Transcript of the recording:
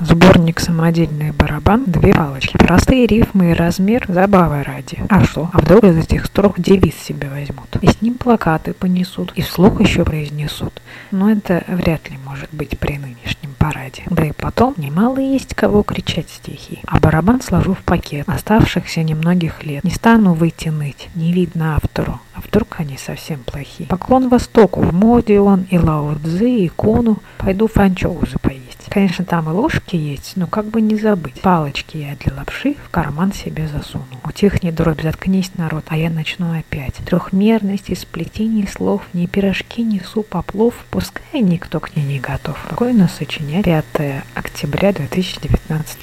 художник самодельный барабан, две палочки. Простые рифмы и размер забавы ради. А что? А вдруг из этих строк девиз себе возьмут? И с ним плакаты понесут, и вслух еще произнесут. Но это вряд ли может быть при нынешнем параде. Да и потом, немало есть кого кричать стихи. А барабан сложу в пакет оставшихся немногих лет. Не стану выйти ныть, не видно автору. А вдруг они совсем плохие? Поклон Востоку, в моде он и Лао Цзы, и Кону. Пойду фанчоузы поесть. Конечно, там и ложки есть, но как бы не забыть. Палочки я для лапши в карман себе засуну. Утихни, дробь, заткнись, народ, а я начну опять. Трехмерность и сплетение слов, ни пирожки, ни суп, а плов, пускай никто к ней не готов. Спокойно сочинять 5 октября 2019